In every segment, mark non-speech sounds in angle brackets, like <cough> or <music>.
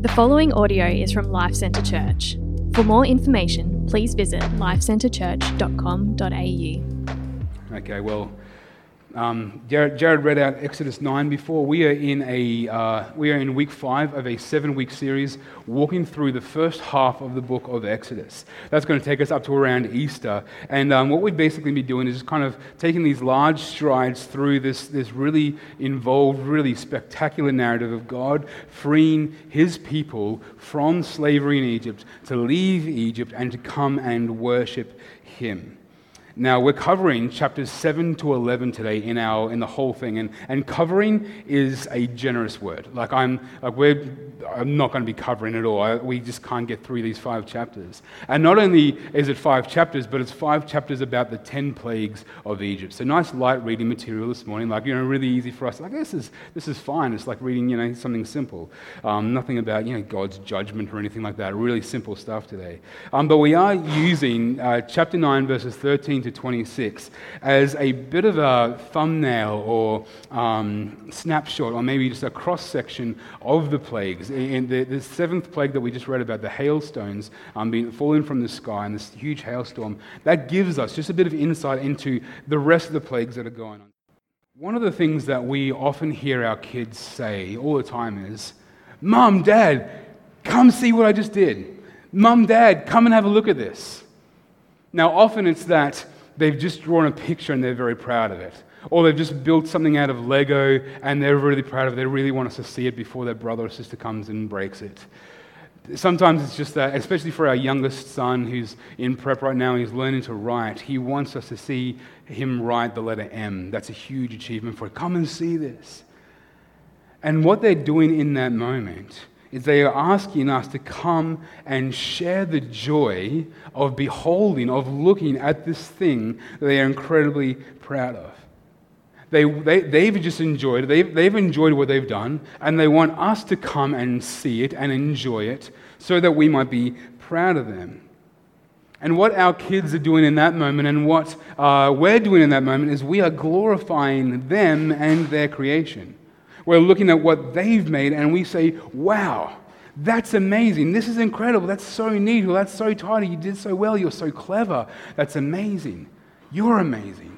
The following audio is from Life Centre Church. For more information, please visit lifecentrechurch.com.au. Okay, well, um, Jared, Jared read out Exodus 9 before. We are in a uh, we are in week five of a seven-week series, walking through the first half of the book of Exodus. That's going to take us up to around Easter, and um, what we'd basically be doing is just kind of taking these large strides through this this really involved, really spectacular narrative of God freeing His people from slavery in Egypt to leave Egypt and to come and worship Him. Now, we're covering chapters 7 to 11 today in, our, in the whole thing. And, and covering is a generous word. Like, I'm, like we're, I'm not going to be covering it all. I, we just can't get through these five chapters. And not only is it five chapters, but it's five chapters about the 10 plagues of Egypt. So, nice light reading material this morning. Like, you know, really easy for us. Like, this is, this is fine. It's like reading, you know, something simple. Um, nothing about, you know, God's judgment or anything like that. Really simple stuff today. Um, but we are using uh, chapter 9, verses 13 to 26 as a bit of a thumbnail or um, snapshot, or maybe just a cross section of the plagues. In the, the, seventh plague that we just read about, the hailstones um, being falling from the sky and this huge hailstorm, that gives us just a bit of insight into the rest of the plagues that are going on. One of the things that we often hear our kids say all the time is, Mom, Dad, come see what I just did. Mom, Dad, come and have a look at this. Now, often it's that they've just drawn a picture and they're very proud of it. Or they've just built something out of Lego and they're really proud of it. They really want us to see it before their brother or sister comes and breaks it. Sometimes it's just that, especially for our youngest son who's in prep right now, he's learning to write. He wants us to see him write the letter M. That's a huge achievement for him. Come and see this. And what they're doing in that moment is they are asking us to come and share the joy of beholding, of looking at this thing that they are incredibly proud of. They, they, they've just enjoyed it. They've, they've enjoyed what they've done, and they want us to come and see it and enjoy it so that we might be proud of them. And what our kids are doing in that moment and what uh, we're doing in that moment is we are glorifying them and their creation. We're looking at what they've made and we say, wow, that's amazing. This is incredible. That's so neat. Well, that's so tidy. You did so well. You're so clever. That's amazing. You're amazing.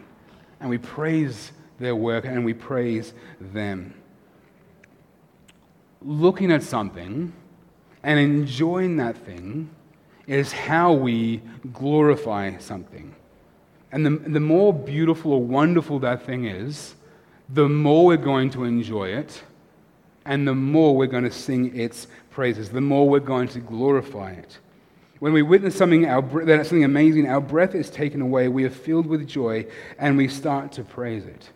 And we praise their work and we praise them. Looking at something and enjoying that thing is how we glorify something. And the, the more beautiful or wonderful that thing is, the more we're going to enjoy it, and the more we're going to sing its praises, the more we're going to glorify it. When we witness something, our, something amazing, our breath is taken away, we are filled with joy, and we start to praise it.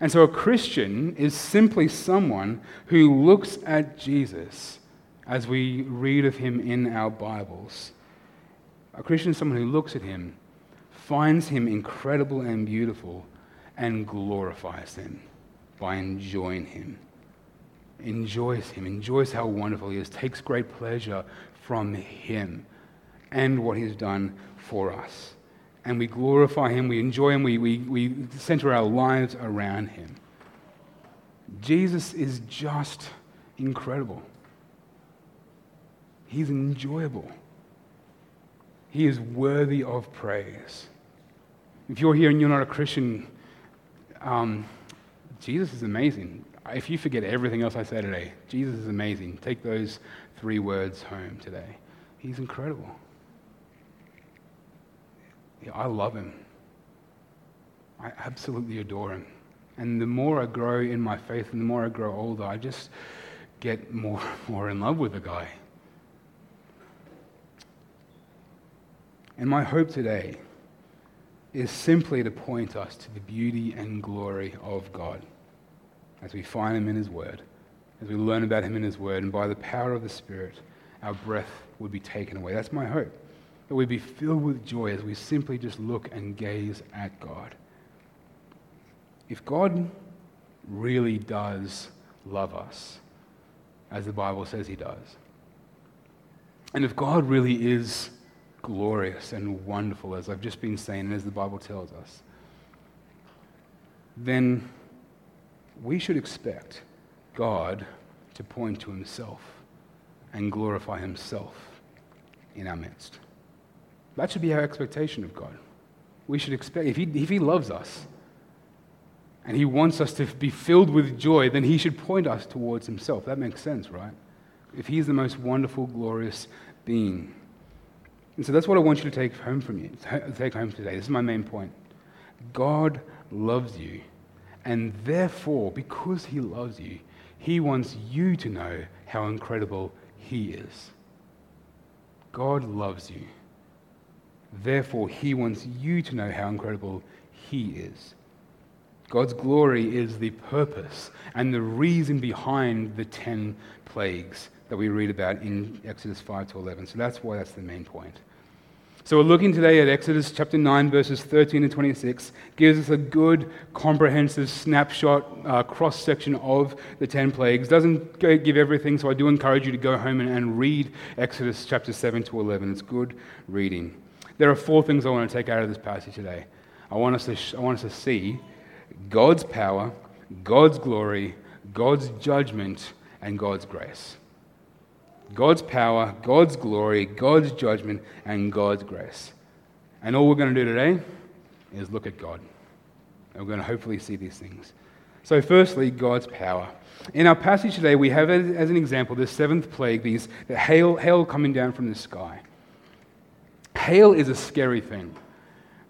And so a Christian is simply someone who looks at Jesus as we read of him in our Bibles. A Christian is someone who looks at him, finds him incredible and beautiful, and glorifies him by enjoying him. Enjoys him, enjoys how wonderful he is, takes great pleasure from him and what he's done for us. And we glorify him, we enjoy him, we, we, we center our lives around him. Jesus is just incredible. He's enjoyable. He is worthy of praise. If you're here and you're not a Christian, um, Jesus is amazing. If you forget everything else I say today, Jesus is amazing. Take those three words home today. He's incredible. Yeah, I love him. I absolutely adore him. And the more I grow in my faith and the more I grow older, I just get more and <laughs> more in love with the guy. And my hope today is simply to point us to the beauty and glory of God as we find Him in His Word, as we learn about Him in His Word, and by the power of the Spirit, our breath would be taken away. That's my hope. That we'd be filled with joy as we simply just look and gaze at God. If God really does love us, as the Bible says He does, and if God really is glorious and wonderful, as I've just been saying, and as the Bible tells us, then we should expect God to point to himself and glorify himself in our midst. That should be our expectation of God. We should expect, if he, if he loves us and he wants us to be filled with joy, then he should point us towards himself. That makes sense, right? If he's the most wonderful, glorious being. And so that's what I want you to take home from you, take home today. This is my main point. God loves you, and therefore, because he loves you, he wants you to know how incredible he is. God loves you. Therefore, he wants you to know how incredible he is. God's glory is the purpose and the reason behind the 10 plagues that we read about in Exodus 5 to 11. So that's why that's the main point. So we're looking today at Exodus chapter 9, verses 13 to 26. Gives us a good, comprehensive snapshot, uh, cross section of the 10 plagues. Doesn't give everything, so I do encourage you to go home and, and read Exodus chapter 7 to 11. It's good reading. There are four things I want to take out of this passage today. I want us to, sh- I want us to see God's power, God's glory, God's judgment, and God's grace. God's power, God's glory, God's judgment, and God's grace. And all we're going to do today is look at God. And we're going to hopefully see these things. So, firstly, God's power. In our passage today, we have as an example the seventh plague, these the hail, hail coming down from the sky. Hail is a scary thing.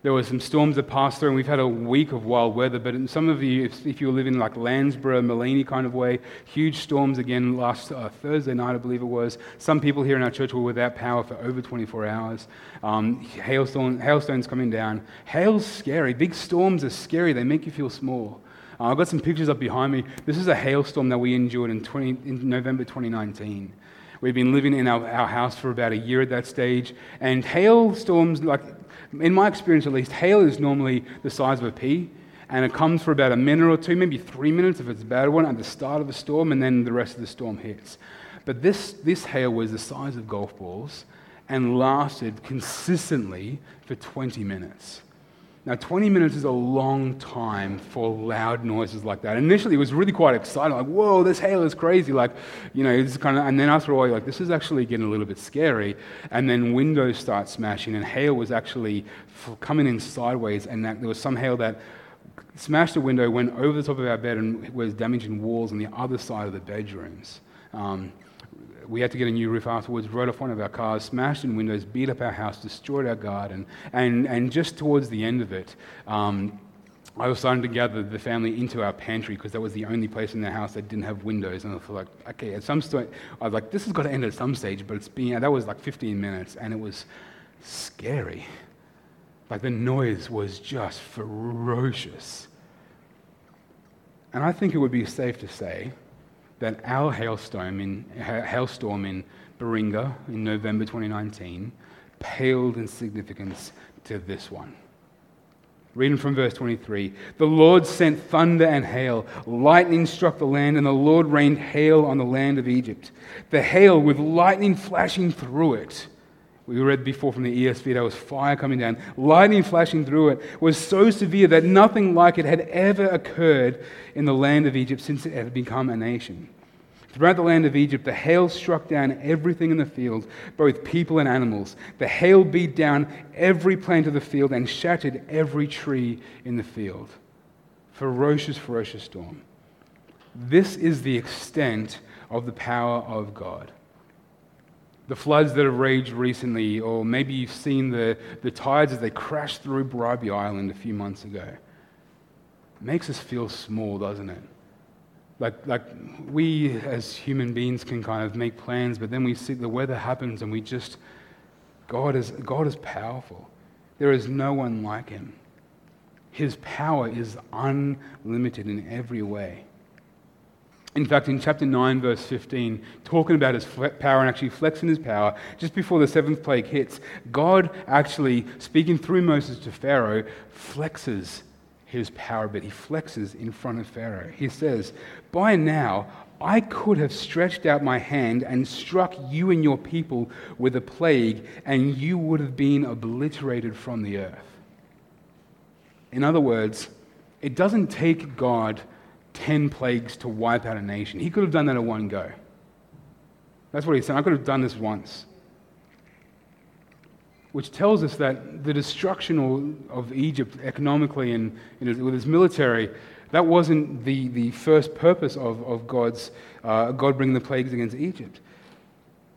There were some storms that passed through, and we've had a week of wild weather. But some of you, if, if you live in like Landsborough, Maleny kind of way, huge storms again last uh, Thursday night, I believe it was. Some people here in our church were without power for over 24 hours. Um, hailstone, hailstones coming down. Hail's scary. Big storms are scary, they make you feel small. Uh, I've got some pictures up behind me. This is a hailstorm that we endured in, 20, in November 2019. We've been living in our, our house for about a year at that stage, and hailstorms, like in my experience at least, hail is normally the size of a pea, and it comes for about a minute or two, maybe three minutes if it's a bad one, at the start of a storm, and then the rest of the storm hits. But this, this hail was the size of golf balls and lasted consistently for 20 minutes. Now, 20 minutes is a long time for loud noises like that. Initially, it was really quite exciting, like, whoa, this hail is crazy. Like, you know, it's kind of, and then after a while, like, this is actually getting a little bit scary. And then windows start smashing, and hail was actually coming in sideways, and that, there was some hail that smashed the window, went over the top of our bed, and was damaging walls on the other side of the bedrooms. Um, we had to get a new roof afterwards, rode off one of our cars, smashed in windows, beat up our house, destroyed our garden. And, and just towards the end of it, um, I was starting to gather the family into our pantry because that was the only place in the house that didn't have windows. And I thought, like, okay, at some stage, I was like, this has got to end at some stage, but it's been, that was like 15 minutes, and it was scary. Like, the noise was just ferocious. And I think it would be safe to say that our hailstorm in, hailstorm in Baringa in November 2019 paled in significance to this one. Reading from verse 23 The Lord sent thunder and hail, lightning struck the land, and the Lord rained hail on the land of Egypt. The hail with lightning flashing through it we read before from the ESV, there was fire coming down, lightning flashing through it, was so severe that nothing like it had ever occurred in the land of Egypt since it had become a nation. Throughout the land of Egypt, the hail struck down everything in the field, both people and animals. The hail beat down every plant of the field and shattered every tree in the field. Ferocious, ferocious storm. This is the extent of the power of God the floods that have raged recently, or maybe you've seen the, the tides as they crashed through Bribie Island a few months ago. Makes us feel small, doesn't it? Like, like we as human beings can kind of make plans, but then we see the weather happens and we just, God is, God is powerful. There is no one like him. His power is unlimited in every way. In fact, in chapter 9, verse 15, talking about his power and actually flexing his power, just before the seventh plague hits, God actually, speaking through Moses to Pharaoh, flexes his power, but he flexes in front of Pharaoh. He says, By now, I could have stretched out my hand and struck you and your people with a plague, and you would have been obliterated from the earth. In other words, it doesn't take God 10 plagues to wipe out a nation. He could have done that in one go. That's what he's saying. I could have done this once. Which tells us that the destruction of Egypt economically and with his military, that wasn't the, the first purpose of, of God's, uh, God bringing the plagues against Egypt.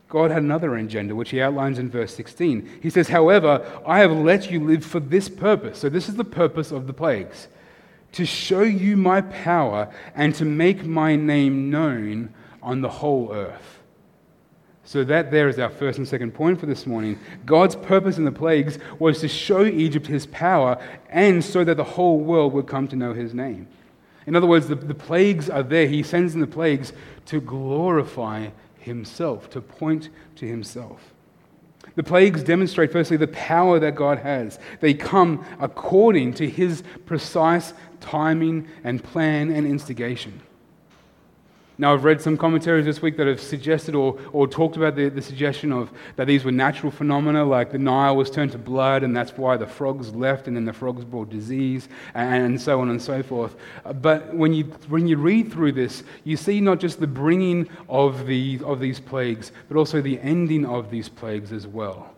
God had another agenda, which he outlines in verse 16. He says, However, I have let you live for this purpose. So, this is the purpose of the plagues to show you my power and to make my name known on the whole earth. So, that there is our first and second point for this morning. God's purpose in the plagues was to show Egypt his power and so that the whole world would come to know his name. In other words, the, the plagues are there. He sends in the plagues to glorify himself, to point to himself. The plagues demonstrate, firstly, the power that God has. They come according to his precise timing and plan and instigation. Now, I've read some commentaries this week that have suggested or, or talked about the, the suggestion of that these were natural phenomena, like the Nile was turned to blood, and that's why the frogs left, and then the frogs brought disease, and so on and so forth. Uh, but when you, when you read through this, you see not just the bringing of, the, of these plagues, but also the ending of these plagues as well.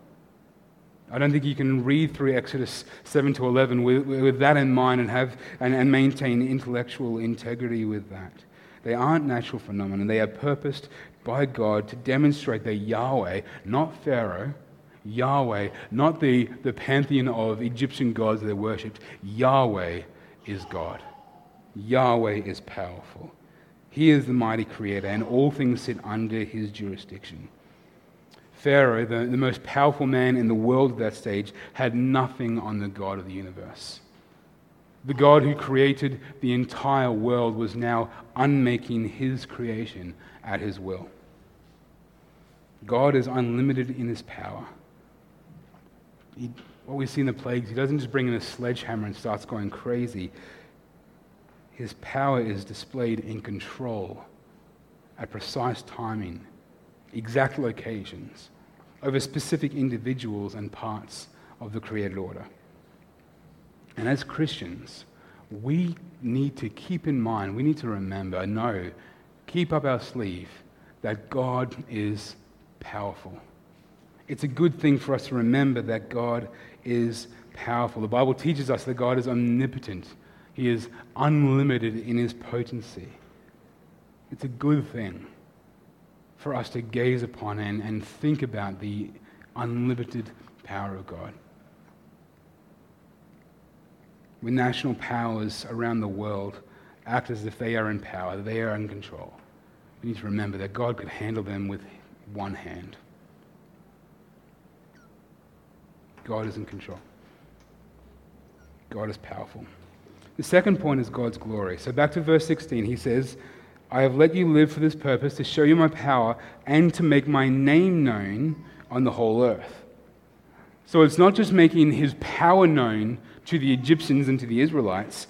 I don't think you can read through Exodus 7 to 11 with, with that in mind and, have, and, and maintain intellectual integrity with that. They aren't natural phenomena. They are purposed by God to demonstrate that Yahweh, not Pharaoh, Yahweh, not the, the pantheon of Egyptian gods they worshipped, Yahweh is God. Yahweh is powerful. He is the mighty creator, and all things sit under his jurisdiction. Pharaoh, the, the most powerful man in the world at that stage, had nothing on the God of the universe. The God who created the entire world was now unmaking his creation at his will. God is unlimited in his power. He, what we see in the plagues, he doesn't just bring in a sledgehammer and starts going crazy. His power is displayed in control, at precise timing, exact locations, over specific individuals and parts of the created order. And as Christians, we need to keep in mind, we need to remember, know, keep up our sleeve that God is powerful. It's a good thing for us to remember that God is powerful. The Bible teaches us that God is omnipotent, He is unlimited in His potency. It's a good thing for us to gaze upon and, and think about the unlimited power of God when national powers around the world act as if they are in power, they are in control. We need to remember that God could handle them with one hand. God is in control. God is powerful. The second point is God's glory. So back to verse 16, he says, I have let you live for this purpose, to show you my power and to make my name known on the whole earth. So it's not just making his power known to the Egyptians and to the Israelites.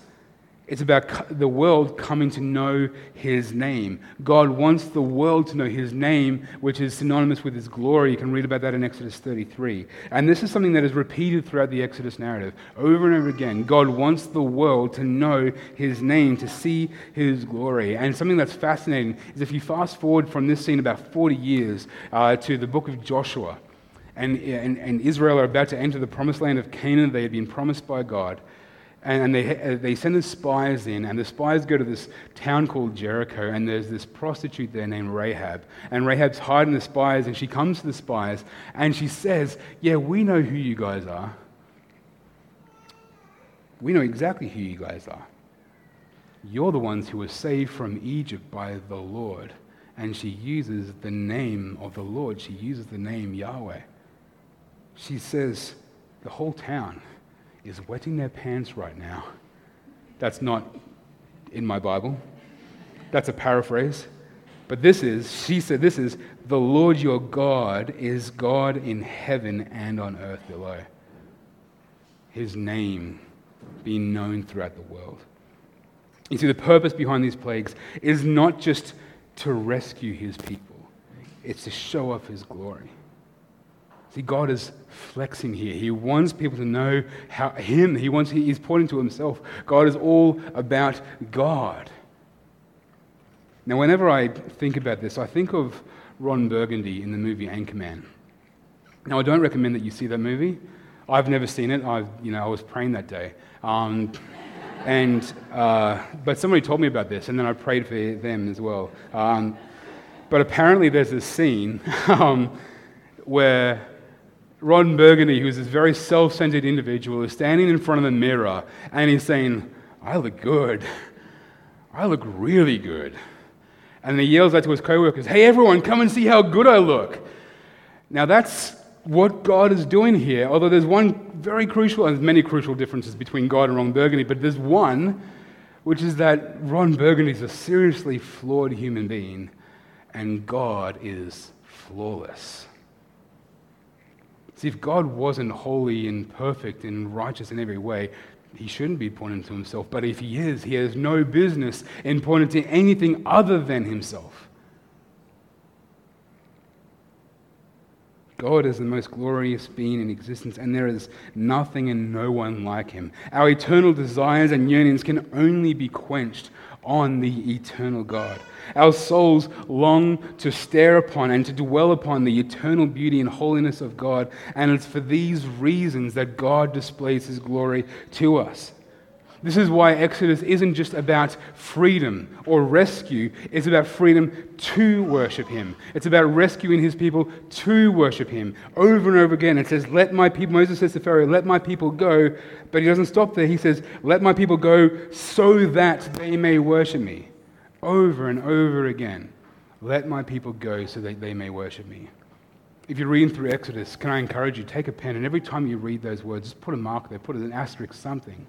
It's about the world coming to know his name. God wants the world to know his name, which is synonymous with his glory. You can read about that in Exodus 33. And this is something that is repeated throughout the Exodus narrative over and over again. God wants the world to know his name, to see his glory. And something that's fascinating is if you fast forward from this scene about 40 years uh, to the book of Joshua and, and, and Israel are about to enter the promised land of Canaan. They had been promised by God. And, they, uh, they send the spies in, and the spies go to this town called Jericho, and there's this prostitute there named Rahab. And Rahab's hiding the spies, and she comes to the spies, and she says, Yeah, we know who you guys are. We know exactly who you guys are. You're the ones who were saved from Egypt by the Lord. And she uses the name of the Lord, she uses the name Yahweh she says, the whole town is wetting their pants right now. That's not in my Bible. That's a paraphrase. But this is, she said, this is, the Lord your God is God in heaven and on earth below. His name being known throughout the world. You see, the purpose behind these plagues is not just to rescue his people, it's to show off his glory. See, God is flexing here. He wants people to know how Him. He wants. He's pointing to Himself. God is all about God. Now, whenever I think about this, I think of Ron Burgundy in the movie Anchorman. Now, I don't recommend that you see that movie. I've never seen it. I, you know, I was praying that day. Um, and, uh, but somebody told me about this, and then I prayed for them as well. Um, but apparently, there's this scene <laughs> um, where Ron Burgundy, who's this very self centered individual, is standing in front of the mirror and he's saying, I look good. I look really good. And he yells out to his coworkers, Hey, everyone, come and see how good I look. Now, that's what God is doing here, although there's one very crucial, and there's many crucial differences between God and Ron Burgundy, but there's one, which is that Ron Burgundy is a seriously flawed human being, and God is flawless. See, if God wasn't holy and perfect and righteous in every way, he shouldn't be pointing to himself. But if he is, he has no business in pointing to anything other than himself. God is the most glorious being in existence, and there is nothing and no one like him. Our eternal desires and yearnings can only be quenched on the eternal God. Our souls long to stare upon and to dwell upon the eternal beauty and holiness of God, and it's for these reasons that God displays his glory to us. This is why Exodus isn't just about freedom or rescue, it's about freedom to worship Him. It's about rescuing His people to worship Him. Over and over again, it says, Let my people, Moses says to Pharaoh, Let my people go. But he doesn't stop there. He says, Let my people go so that they may worship me. Over and over again. Let my people go so that they may worship me. If you're reading through Exodus, can I encourage you, take a pen, and every time you read those words, just put a mark there, put an asterisk, something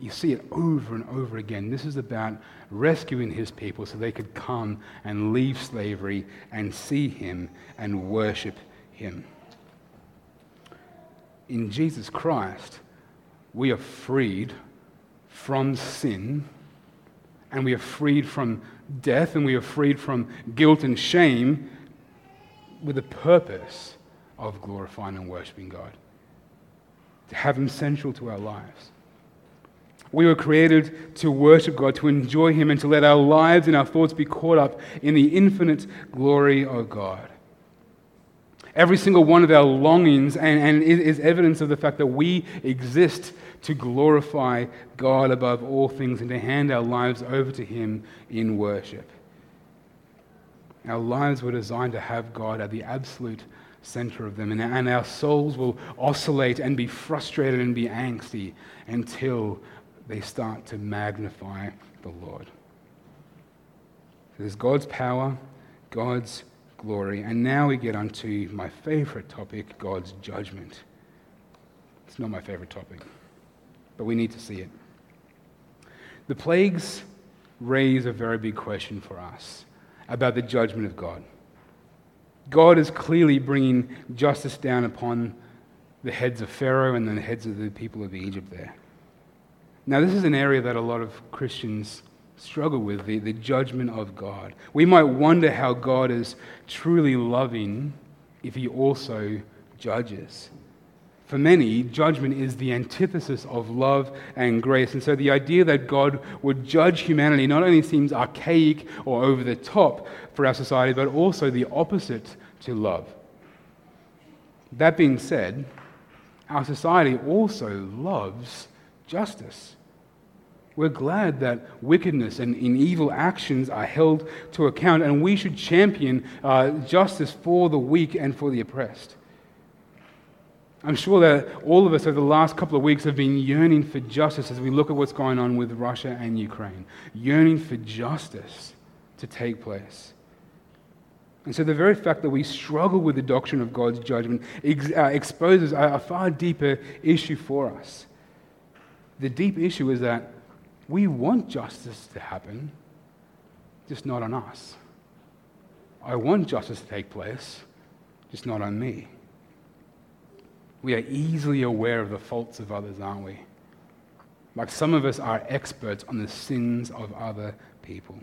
you see it over and over again. This is about rescuing his people so they could come and leave slavery and see him and worship him. In Jesus Christ, we are freed from sin and we are freed from death and we are freed from guilt and shame with the purpose of glorifying and worshiping God, to have Him central to our lives. We were created to worship God, to enjoy Him, and to let our lives and our thoughts be caught up in the infinite glory of God. Every single one of our longings and, and is evidence of the fact that we exist to glorify God above all things and to hand our lives over to Him in worship. Our lives were designed to have God at the absolute center of them, and, our souls will oscillate and be frustrated and be angsty until they start to magnify the Lord. So there's God's power, God's glory, and now we get onto my favorite topic God's judgment. It's not my favorite topic, but we need to see it. The plagues raise a very big question for us about the judgment of God. God is clearly bringing justice down upon the heads of Pharaoh and the heads of the people of Egypt there. Now, this is an area that a lot of Christians struggle with the, the judgment of God. We might wonder how God is truly loving if he also judges. For many, judgment is the antithesis of love and grace. And so the idea that God would judge humanity not only seems archaic or over the top for our society, but also the opposite to love. That being said, our society also loves justice. We're glad that wickedness and, and evil actions are held to account, and we should champion uh, justice for the weak and for the oppressed. I'm sure that all of us over the last couple of weeks have been yearning for justice as we look at what's going on with Russia and Ukraine, yearning for justice to take place. And so, the very fact that we struggle with the doctrine of God's judgment ex- uh, exposes a, a far deeper issue for us the deep issue is that we want justice to happen, just not on us. I want justice to take place, just not on me. We are easily aware of the faults of others, aren't we? Like some of us are experts on the sins of other people.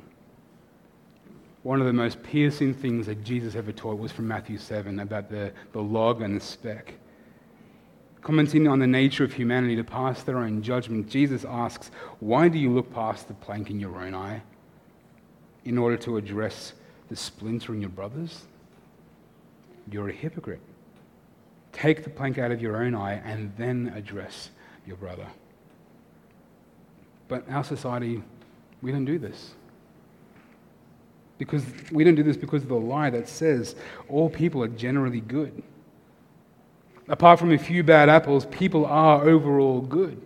One of the most piercing things that Jesus ever taught was from Matthew 7 about the, the log and the speck. Commenting on the nature of humanity to pass their own judgment, Jesus asks, Why do you look past the plank in your own eye in order to address the splinter in your brothers? You're a hypocrite. Take the plank out of your own eye and then address your brother. But our society, we don't do this. Because we don't do this because of the lie that says all people are generally good. Apart from a few bad apples, people are overall good.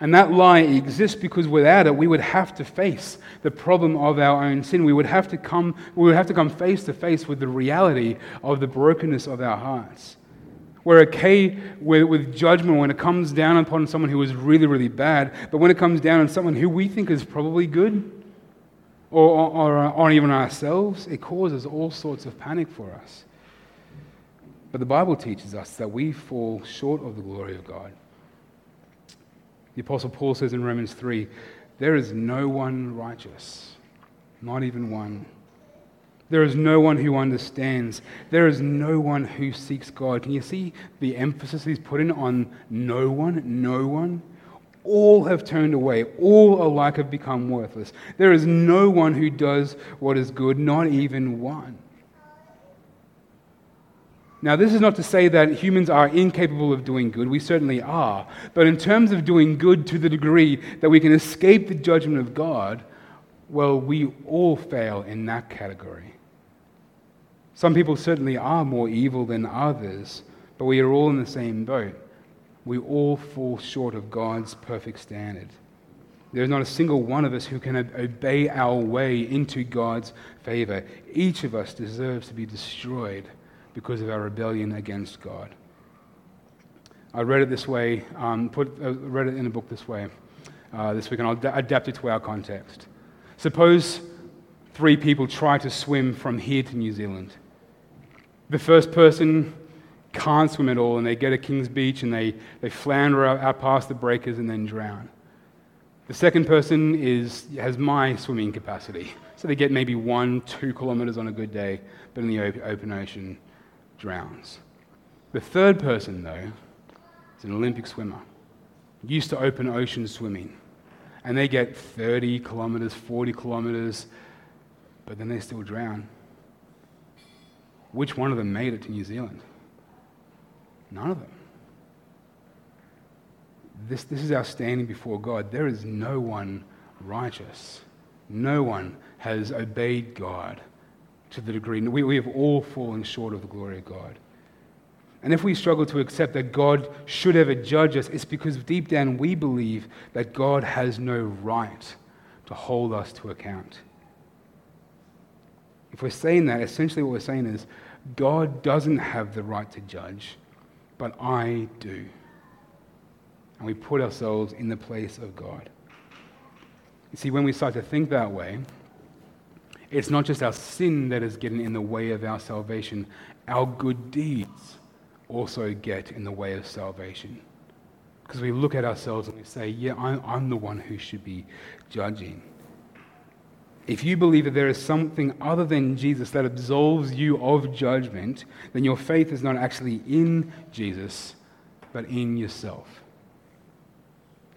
And that lie exists because without it, we would have to face the problem of our own sin. We would have to come, we would have to come face to face with the reality of the brokenness of our hearts. We're okay with, with judgment when it comes down upon someone who is really, really bad, but when it comes down on someone who we think is probably good, or, or, or even ourselves, it causes all sorts of panic for us. But the Bible teaches us that we fall short of the glory of God. The Apostle Paul says in Romans 3 there is no one righteous, not even one. There is no one who understands. There is no one who seeks God. Can you see the emphasis he's putting on no one? No one? All have turned away. All alike have become worthless. There is no one who does what is good, not even one. Now, this is not to say that humans are incapable of doing good. We certainly are. But in terms of doing good to the degree that we can escape the judgment of God, well, we all fail in that category. Some people certainly are more evil than others, but we are all in the same boat we all fall short of God's perfect standard. There's not a single one of us who can obey our way into God's favor. Each of us deserves to be destroyed because of our rebellion against God. I read it this way, um, put, uh, read it in a book this way uh, this week, and I'll adapt it to our context. Suppose three people try to swim from here to New Zealand. The first person can't swim at all and they get to King's Beach and they, they flounder out, out past the breakers and then drown. The second person is, has my swimming capacity. So they get maybe one, two kilometers on a good day, but in the open ocean, drowns. The third person, though, is an Olympic swimmer, used to open ocean swimming. And they get 30 kilometers, 40 kilometers, but then they still drown. Which one of them made it to New Zealand? None of them. This, this is our standing before God. There is no one righteous. No one has obeyed God to the degree. We, we have all fallen short of the glory of God. And if we struggle to accept that God should ever judge us, it's because deep down we believe that God has no right to hold us to account. If we're saying that, essentially what we're saying is God doesn't have the right to judge but I do. And we put ourselves in the place of God. You see, when we start to think that way, it's not just our sin that is getting in the way of our salvation, our good deeds also get in the way of salvation. Because we look at ourselves and we say, Yeah, I'm, I'm the one who should be judging. If you believe that there is something other than Jesus that absolves you of judgment, then your faith is not actually in Jesus, but in yourself.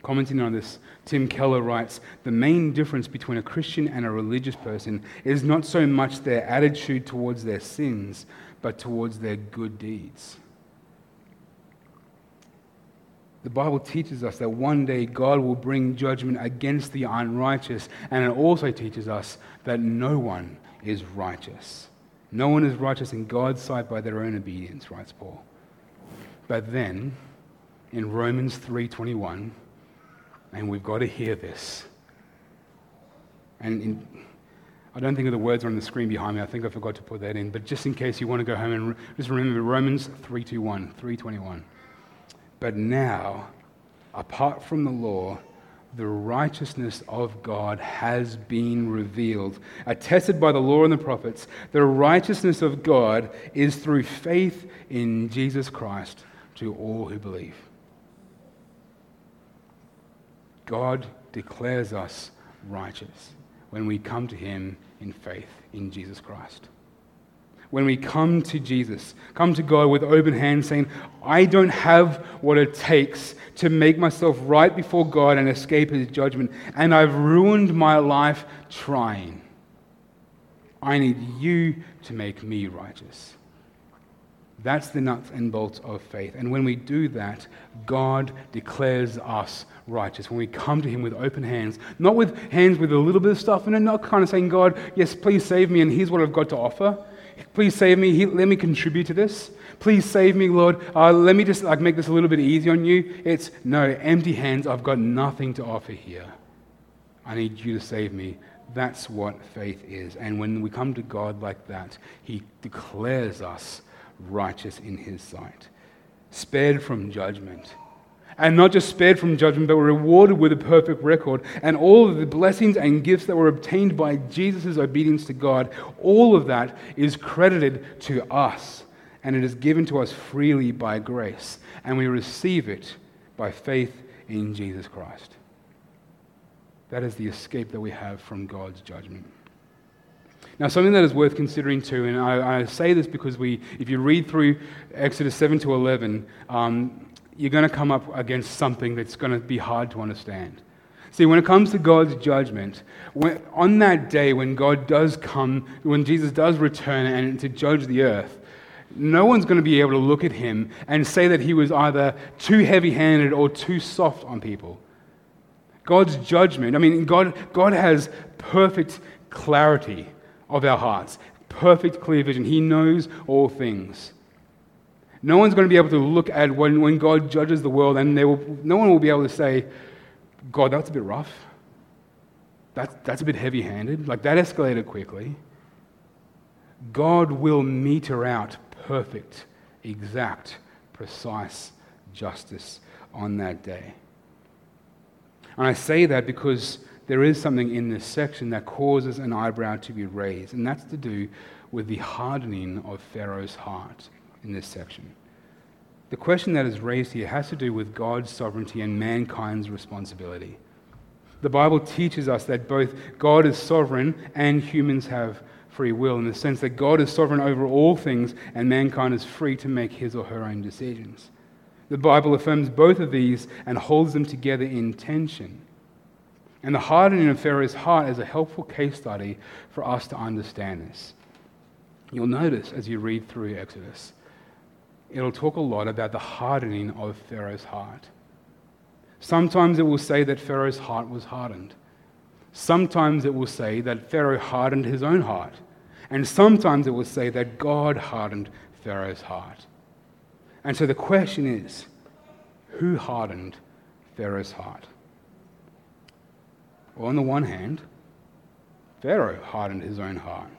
Commenting on this, Tim Keller writes The main difference between a Christian and a religious person is not so much their attitude towards their sins, but towards their good deeds. The Bible teaches us that one day God will bring judgment against the unrighteous, and it also teaches us that no one is righteous. No one is righteous in God's sight by their own obedience, writes Paul. But then, in Romans 3:21, and we've got to hear this. And in, I don't think the words are on the screen behind me. I think I forgot to put that in. But just in case you want to go home and re- just remember Romans 3:21, 3:21. But now, apart from the law, the righteousness of God has been revealed. Attested by the law and the prophets, the righteousness of God is through faith in Jesus Christ to all who believe. God declares us righteous when we come to Him in faith in Jesus Christ when we come to Jesus, come to God with open hands, saying, I don't have what it takes to make myself right before God and escape His judgment, and I've ruined my life trying. I need you to make me righteous. That's the nuts and bolts of faith. And when we do that, God declares us righteous. When we come to Him with open hands, not with hands with a little bit of stuff in it, not kind of saying, God, yes, please save me, and here's what I've got to offer. Please save me. Let me contribute to this. Please save me, Lord. Uh, let me just like make this a little bit easy on you. It's no empty hands. I've got nothing to offer here. I need you to save me. That's what faith is. And when we come to God like that, He declares us righteous in his sight, spared from judgment. And not just spared from judgment, but were rewarded with a perfect record. And all of the blessings and gifts that were obtained by Jesus' obedience to God, all of that is credited to us. And it is given to us freely by grace. And we receive it by faith in Jesus Christ. That is the escape that we have from God's judgment. Now, something that is worth considering too, and I, I, say this because we, if you read through Exodus 7 to 11, um, you're going to come up against something that's going to be hard to understand. See, when it comes to God's judgment, when, on that day when God does come, when Jesus does return and to judge the earth, no one's going to be able to look at him and say that he was either too heavy handed or too soft on people. God's judgment, I mean, God, God has perfect clarity of our hearts. Perfect, clear vision. He knows all things. No one's going to be able to look at when, when God judges the world, and will, no one will be able to say, God, that's a bit rough. That's, that's a bit heavy handed. Like that escalated quickly. God will meter out perfect, exact, precise justice on that day. And I say that because there is something in this section that causes an eyebrow to be raised, and that's to do with the hardening of Pharaoh's heart in this section. The question that is raised here has to do with God's sovereignty and mankind's responsibility. The Bible teaches us that both God is sovereign and humans have free will, in the sense that God is sovereign over all things and mankind is free to make his or her own decisions. The Bible affirms both of these and holds them together in tension. And the hardening of Pharaoh's heart is a helpful case study for us to understand this. You'll notice as you read through Exodus, it'll talk a lot about the hardening of Pharaoh's heart. Sometimes it will say that Pharaoh's heart was hardened. Sometimes it will say that Pharaoh hardened his own heart. And sometimes it will say that God hardened Pharaoh's heart. And so the question is who hardened Pharaoh's heart? Well, on the one hand, Pharaoh hardened his own heart.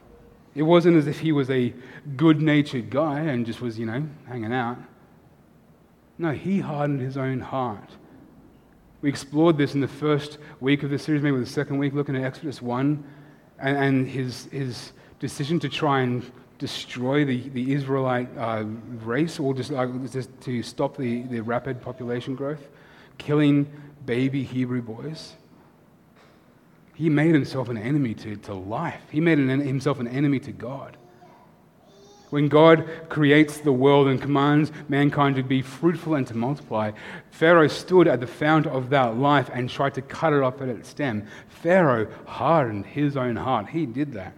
It wasn't as if he was a good natured guy and just was, you know, hanging out. No, he hardened his own heart. We explored this in the first week of the series, maybe the second week, looking at Exodus 1 and, and his, his decision to try and destroy the, the Israelite uh, race or just, uh, just to stop the, the rapid population growth, killing baby Hebrew boys. He made himself an enemy to, to life. He made an, himself an enemy to God. When God creates the world and commands mankind to be fruitful and to multiply, Pharaoh stood at the fount of that life and tried to cut it off at its stem. Pharaoh hardened his own heart. He did that.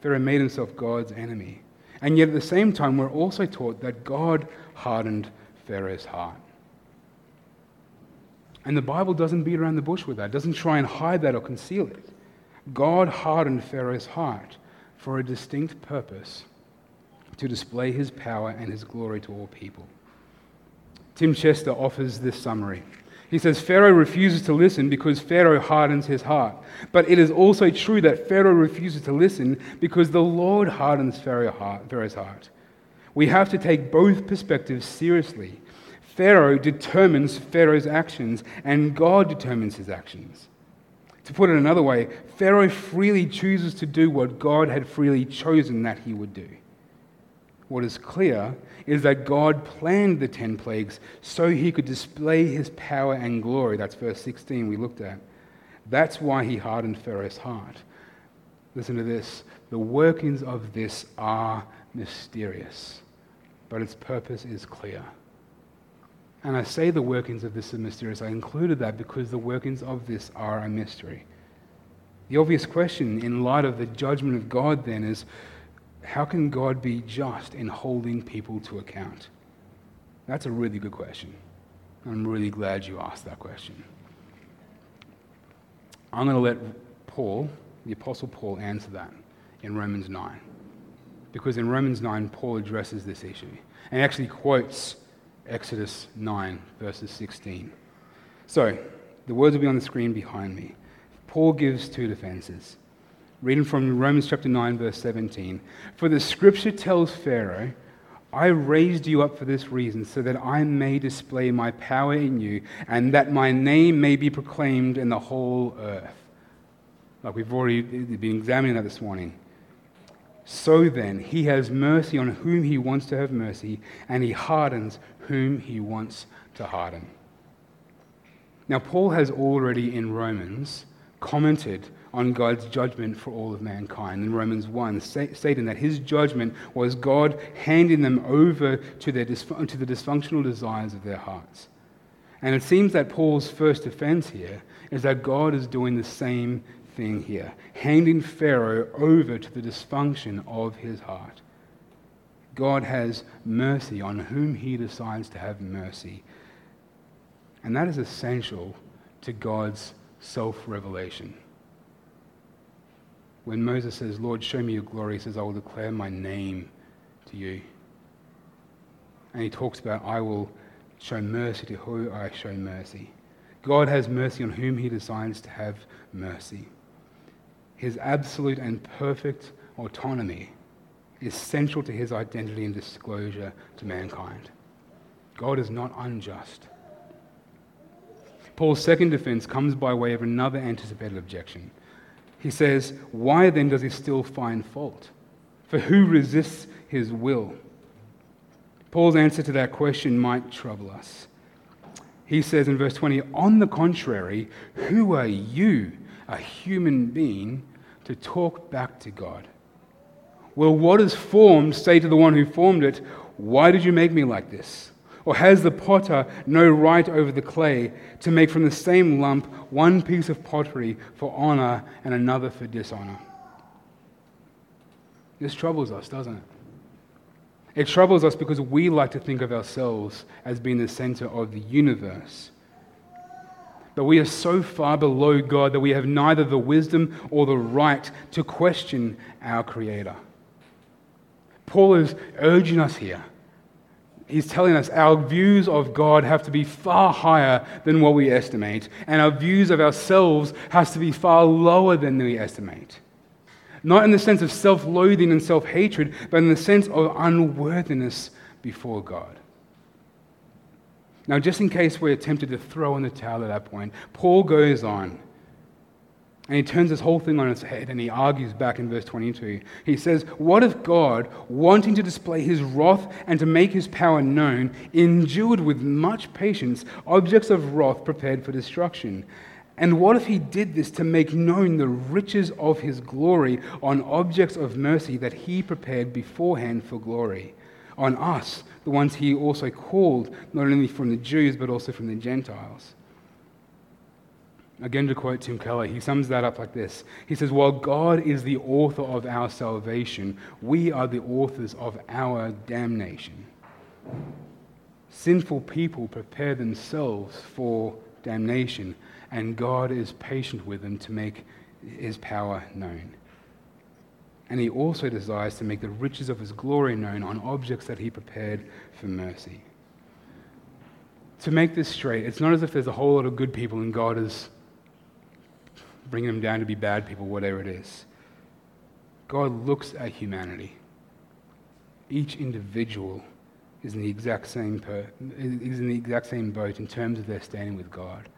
Pharaoh made himself God's enemy. And yet at the same time, we're also taught that God hardened Pharaoh's heart. And the Bible doesn't beat around the bush with that, doesn't try and hide that or conceal it. God hardened Pharaoh's heart for a distinct purpose to display his power and his glory to all people. Tim Chester offers this summary. He says Pharaoh refuses to listen because Pharaoh hardens his heart. But it is also true that Pharaoh refuses to listen because the Lord hardens Pharaoh's heart. We have to take both perspectives seriously Pharaoh determines Pharaoh's actions, and God determines his actions. To put it another way, Pharaoh freely chooses to do what God had freely chosen that he would do. What is clear is that God planned the ten plagues so he could display his power and glory. That's verse 16 we looked at. That's why he hardened Pharaoh's heart. Listen to this the workings of this are mysterious, but its purpose is clear. And I say the workings of this are mysterious. I included that because the workings of this are a mystery. The obvious question in light of the judgment of God then is how can God be just in holding people to account? That's a really good question. I'm really glad you asked that question. I'm going to let Paul, the Apostle Paul, answer that in Romans 9. Because in Romans 9, Paul addresses this issue and actually quotes Exodus 9, verses 16. So, the words will be on the screen behind me. Paul gives two defenses. Reading from Romans chapter 9, verse 17. For the scripture tells Pharaoh, I raised you up for this reason, so that I may display my power in you, and that my name may be proclaimed in the whole earth. Like we've already been examining that this morning. So then, he has mercy on whom he wants to have mercy, and he hardens whom he wants to harden. Now, Paul has already in Romans commented on God's judgment for all of mankind in Romans 1, stating that his judgment was God handing them over to, their to the dysfunctional desires of their hearts. And it seems that Paul's first offense here is that God is doing the same thing here, handing Pharaoh over to the dysfunction of his heart. God has mercy on whom he decides to have mercy. And that is essential to God's self revelation. When Moses says, Lord, show me your glory, he says, I will declare my name to you. And he talks about, I will show mercy to who I show mercy. God has mercy on whom he decides to have mercy. His absolute and perfect autonomy is central to his identity and disclosure to mankind. God is not unjust. Paul's second defense comes by way of another anticipated objection. He says, Why then does he still find fault? For who resists his will? Paul's answer to that question might trouble us. He says in verse 20, On the contrary, who are you, a human being, to talk back to God? Will what is formed say to the one who formed it, Why did you make me like this? Or has the potter no right over the clay to make from the same lump one piece of pottery for honor and another for dishonor? This troubles us, doesn't it? It troubles us because we like to think of ourselves as being the center of the universe. But we are so far below God that we have neither the wisdom or the right to question our Creator. Paul is urging us here he's telling us our views of God have to be far higher than what we estimate, and our views of ourselves has to be far lower than we estimate. Not in the sense of self loathing and self hatred, but in the sense of unworthiness before God. Now, just in case we're tempted to throw in the towel at that point, Paul goes on and he turns this whole thing on its head and he argues back in verse 22. He says, What if God, wanting to display his wrath and to make his power known, endured with much patience objects of wrath prepared for destruction? And what if he did this to make known the riches of his glory on objects of mercy that he prepared beforehand for glory? On us, the ones he also called, not only from the Jews, but also from the Gentiles. Again, to quote Tim Keller, he sums that up like this He says, While God is the author of our salvation, we are the authors of our damnation. Sinful people prepare themselves for damnation, and God is patient with them to make his power known. And he also desires to make the riches of his glory known on objects that he prepared for mercy. To make this straight, it's not as if there's a whole lot of good people and God is bringing them down to be bad people, whatever it is. God looks at humanity. Each individual is in the exact same per, is in the exact same boat in terms of their standing with God.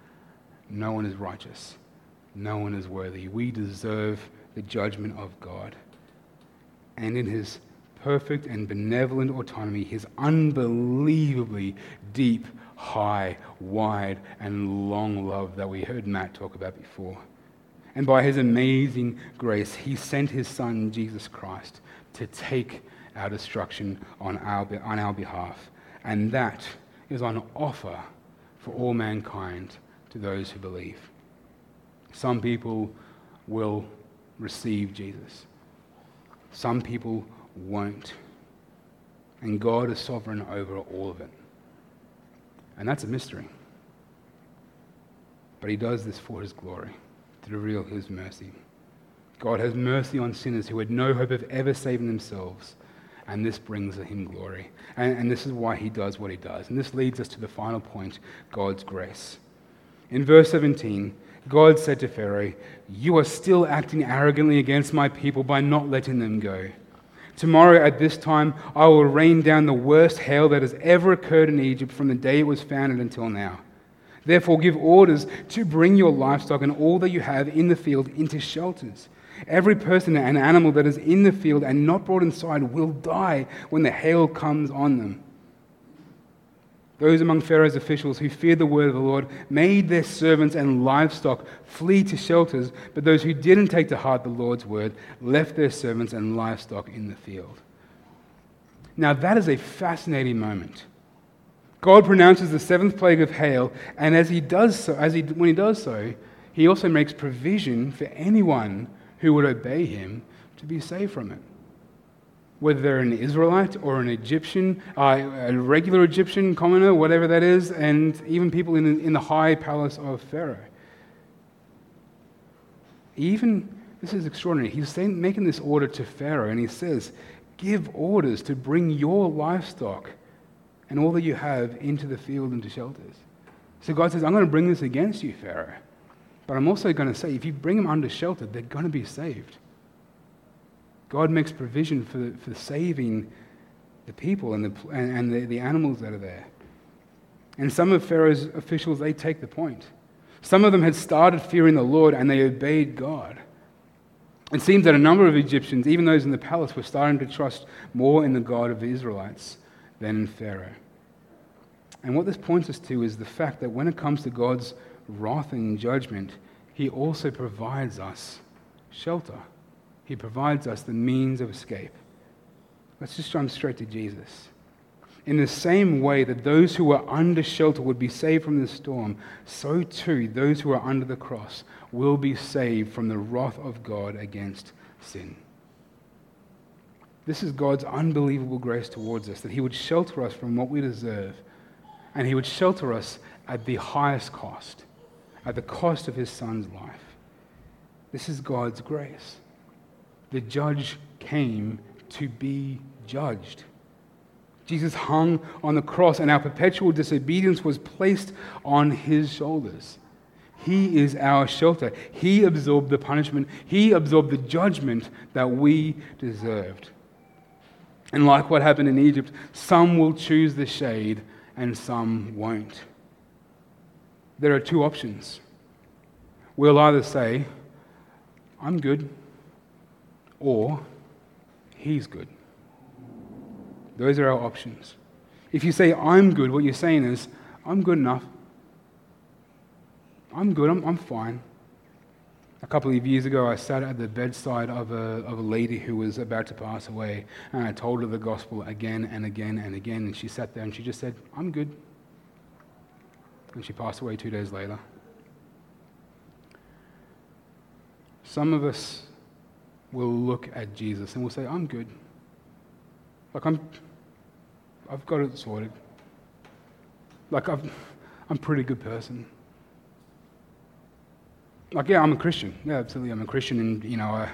No one is righteous. No one is worthy. We deserve the judgment of God. And in his perfect and benevolent autonomy, his unbelievably deep, high, wide, and long love that we heard Matt talk about before. And by his amazing grace, he sent his son, Jesus Christ, to take our destruction on our, on our behalf. And that is on offer for all mankind to those who believe. Some people will receive Jesus. Some people won't. And God is sovereign over all of it. And that's a mystery. But He does this for His glory, to reveal His mercy. God has mercy on sinners who had no hope of ever saving themselves. And this brings him glory. And, and, this is why he does what he does. And this leads us to the final point God's grace. In verse 17, God said to Pharaoh, You are still acting arrogantly against my people by not letting them go. Tomorrow at this time, I will rain down the worst hail that has ever occurred in Egypt from the day it was founded until now. Therefore, give orders to bring your livestock and all that you have in the field into shelters Every person and animal that is in the field and not brought inside will die when the hail comes on them. Those among Pharaoh's officials who feared the word of the Lord made their servants and livestock flee to shelters, but those who didn't take to heart the Lord's word left their servants and livestock in the field. Now, that is a fascinating moment. God pronounces the seventh plague of hail, and as he does so, as he, when he does so, he also makes provision for anyone who would obey him to be saved from it. Whether they're an Israelite or an Egyptian, uh, a regular Egyptian commoner, whatever that is, and even people in, in the high palace of Pharaoh. Even, this is extraordinary, he's saying, making this order to Pharaoh, and he says, Give orders to bring your livestock and all that you have into the field and to shelters. So God says, I'm going to bring this against you, Pharaoh. But I'm also going to say if you bring them under shelter, they're going to be saved. God makes provision for, for saving the people and, the, and, the, the animals that are there. And some of Pharaoh's officials, they take the point. Some of them had started fearing the Lord and they obeyed God. It seems that a number of Egyptians, even those in the palace, were starting to trust more in the God of the Israelites than in Pharaoh. And what this points us to is the fact that when it comes to God's wrath and judgment, He also provides us shelter. He provides us the means of escape. Let's just jump straight to Jesus. In the same way that those who were under shelter would be saved from the storm, so too those who are under the cross will be saved from the wrath of God against sin. This is God's unbelievable grace towards us, that He would shelter us from what we deserve, and He would shelter us at the highest cost at the cost of his son's life. This is God's grace. The judge came to be judged. Jesus hung on the cross, and our perpetual disobedience was placed on his shoulders. He is our shelter. He absorbed the punishment, he absorbed the judgment that we deserved. And like what happened in Egypt, some will choose the shade and some won't there are two options. We'll either say, I'm good, or He's good. Those are our options. If you say, I'm good, what you're saying is, I'm good enough. I'm good, I'm, I'm fine. A couple of years ago, I sat at the bedside of a, of a lady who was about to pass away, and I told her the gospel again and again and again, and she sat there and she just said, I'm good and she passed away two days later. Some of us will look at Jesus and will say, I'm good. Like, I'm, I've got it sorted. Like, I've, I'm a pretty good person. Like, yeah, I'm a Christian. Yeah, absolutely, I'm a Christian. And, you know, I,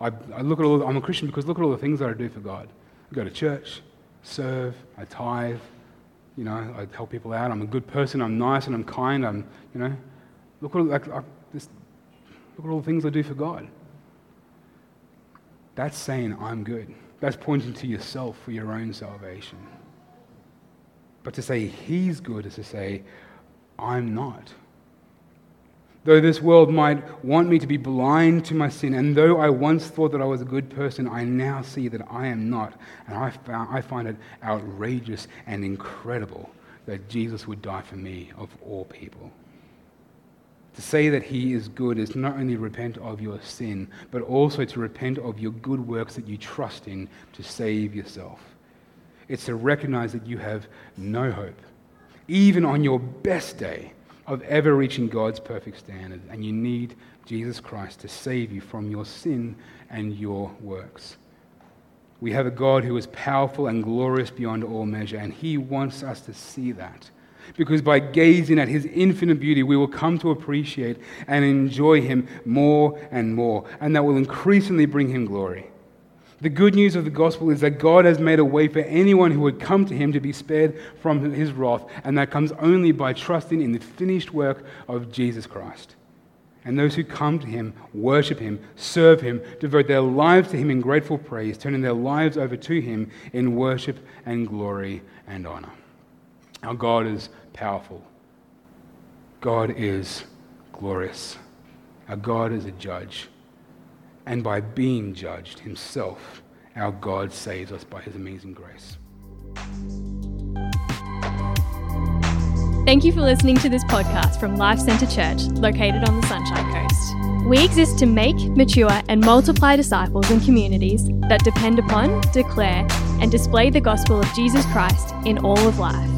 I, I look at all, I'm a Christian because look at all the things that I do for God. I go to church, serve, I tithe, you know, I help people out. I'm a good person. I'm nice and I'm kind. I'm, you know, look at, like, this, look at all the things I do for God. That's saying I'm good. That's pointing to yourself for your own salvation. But to say He's good is to say, I'm not. Though this world might want me to be blind to my sin, and though I once thought that I was a good person, I now see that I am not. And I, found, I find it outrageous and incredible that Jesus would die for me, of all people. To say that he is good is not only repent of your sin, but also to repent of your good works that you trust in to save yourself. It's to recognize that you have no hope, even on your best day of ever reaching God's perfect standard, and you need Jesus Christ, to save you from your sin and your works. We have a God who is powerful and glorious beyond all measure, and He wants us to see that. Because by gazing at His infinite beauty, we will come to appreciate and enjoy Him more and more, and that will increasingly bring Him glory. The good news of the gospel is that God has made a way for anyone who would come to Him to be spared from His wrath, and that comes only by trusting in the finished work of Jesus Christ. And those who come to him worship him, serve him, devote their lives to him in grateful praise, turning their lives over to him in worship and glory and honor. Our God is powerful. God is glorious. Our God is a judge. And by being judged himself, our God saves us by his amazing grace. Thank you for listening to this podcast from Life Centre Church, located on the Sunshine Coast. We exist to make, mature, and multiply disciples and communities that depend upon, declare, and display the gospel of Jesus Christ in all of life.